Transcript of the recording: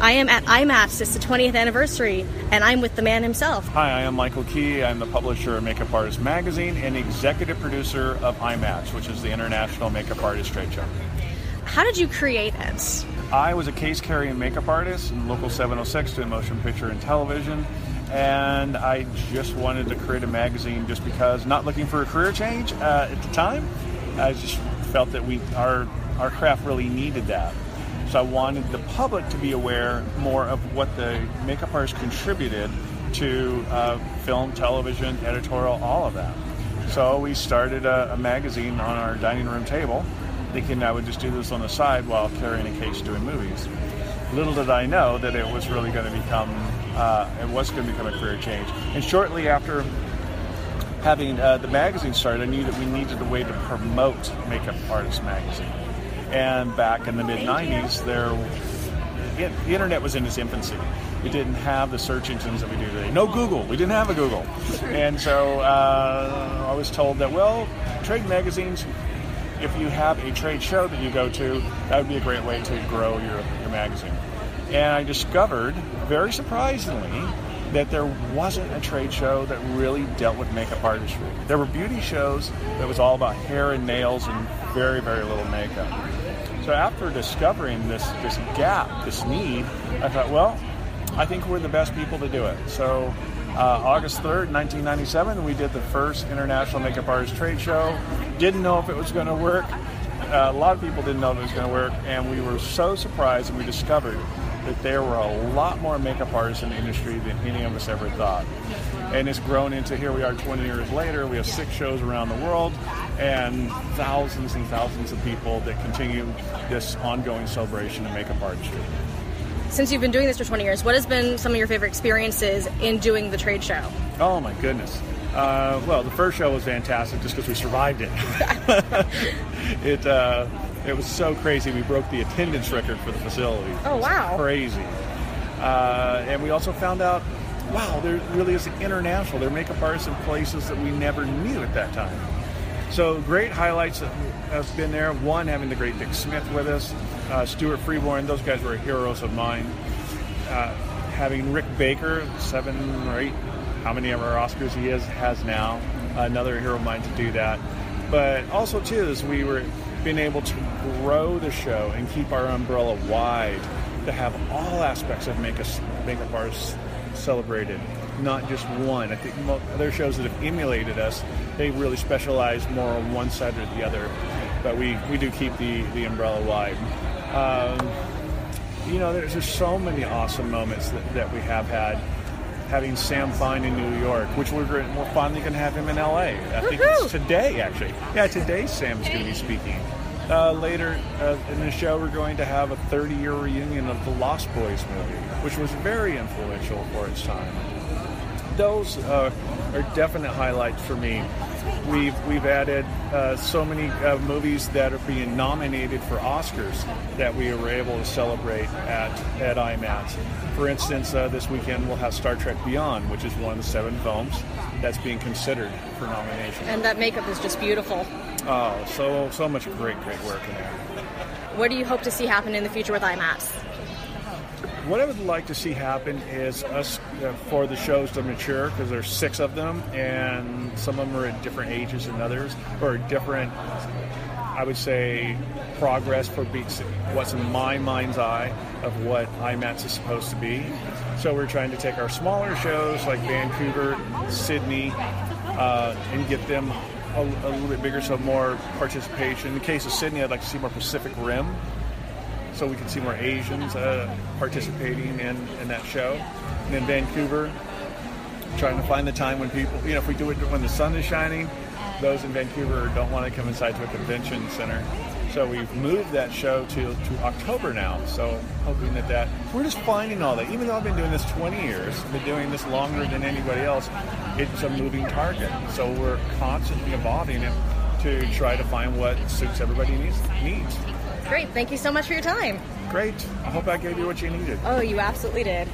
I am at IMATS. It's the 20th anniversary, and I'm with the man himself. Hi, I am Michael Key. I'm the publisher of Makeup Artist Magazine and executive producer of IMATS, which is the International Makeup Artist Trade Show. How did you create it? I was a case carrying makeup artist in Local 706 doing motion picture and television, and I just wanted to create a magazine just because, not looking for a career change uh, at the time. I just felt that we our our craft really needed that. So I wanted the public to be aware more of what the makeup artists contributed to uh, film, television, editorial, all of that. So we started a, a, magazine on our dining room table, thinking I would just do this on the side while carrying a case doing movies. Little did I know that it was really going to become, uh, it was going to become a career change. And shortly after having uh, the magazine started, I knew that we needed a way to promote Makeup Artist Magazine. And back in the mid 90s, there it, the internet was in its infancy. We didn't have the search engines that we do today. No Google. We didn't have a Google. And so uh, I was told that, well, trade magazines, if you have a trade show that you go to, that would be a great way to grow your, your magazine. And I discovered, very surprisingly, that there wasn't a trade show that really dealt with makeup artistry. There were beauty shows that was all about hair and nails and very, very little makeup. So after discovering this this gap, this need, I thought, well, I think we're the best people to do it. So uh, August 3rd, 1997, we did the first International Makeup Artist Trade Show. Didn't know if it was going to work. Uh, a lot of people didn't know it was going to work, and we were so surprised, and we discovered that there were a lot more makeup artists in the industry than any of us ever thought. And it's grown into here we are 20 years later. We have six shows around the world and thousands and thousands of people that continue this ongoing celebration of makeup artistry. Since you've been doing this for 20 years, what has been some of your favorite experiences in doing the trade show? Oh my goodness. Uh, well, the first show was fantastic just because we survived it. it uh, it was so crazy. We broke the attendance record for the facility. Oh, wow. Crazy. Uh, and we also found out, wow, there really is an international. There are makeup artists in places that we never knew at that time. So great highlights that have been there. One, having the great Dick Smith with us, uh, Stuart Freeborn, those guys were heroes of mine. Uh, having Rick Baker, seven or eight, how many ever Oscars he is, has now, another hero of mine to do that. But also, too, is we were being able to grow the show and keep our umbrella wide to have all aspects of make us makeup artists celebrated, not just one. I think other shows that have emulated us, they really specialize more on one side or the other, but we, we do keep the, the umbrella wide. Um, you know, there's just so many awesome moments that, that we have had having Sam Fine in New York, which we're, we're finally going to have him in LA. I think it's today, actually. Yeah, today Sam's going to be speaking. Uh, later uh, in the show, we're going to have a 30 year reunion of the Lost Boys movie, which was very influential for its time. Those uh, are definite highlights for me. We've we've added uh, so many uh, movies that are being nominated for Oscars that we were able to celebrate at at IMATS. For instance, uh, this weekend we'll have Star Trek Beyond, which is one of the seven films that's being considered for nomination. And that makeup is just beautiful. Oh, so so much great great work in there. What do you hope to see happen in the future with IMATS? What I would like to see happen is us uh, for the shows to mature because there's six of them, and some of them are at different ages than others, or different. I would say progress for beats what's in my mind's eye of what IMATS is supposed to be. So we're trying to take our smaller shows like Vancouver, Sydney, uh, and get them a, a, little bit bigger, so more participation. In the case of Sydney, I'd like to see more Pacific Rim so we can see more Asians uh, participating in, in that show. And in Vancouver, trying to find the time when people, you know, if we do it when the sun is shining, those in Vancouver don't want to come inside to a convention center. So we've moved that show to, to October now. So hoping that that we're just finding all that. Even though I've been doing this 20 years, I've been doing this longer than anybody else, it's a moving target. So we're constantly evolving it to try to find what suits everybody needs. needs. Great. Thank you so much for your time. Great. I hope I gave you what you needed. Oh, you absolutely did.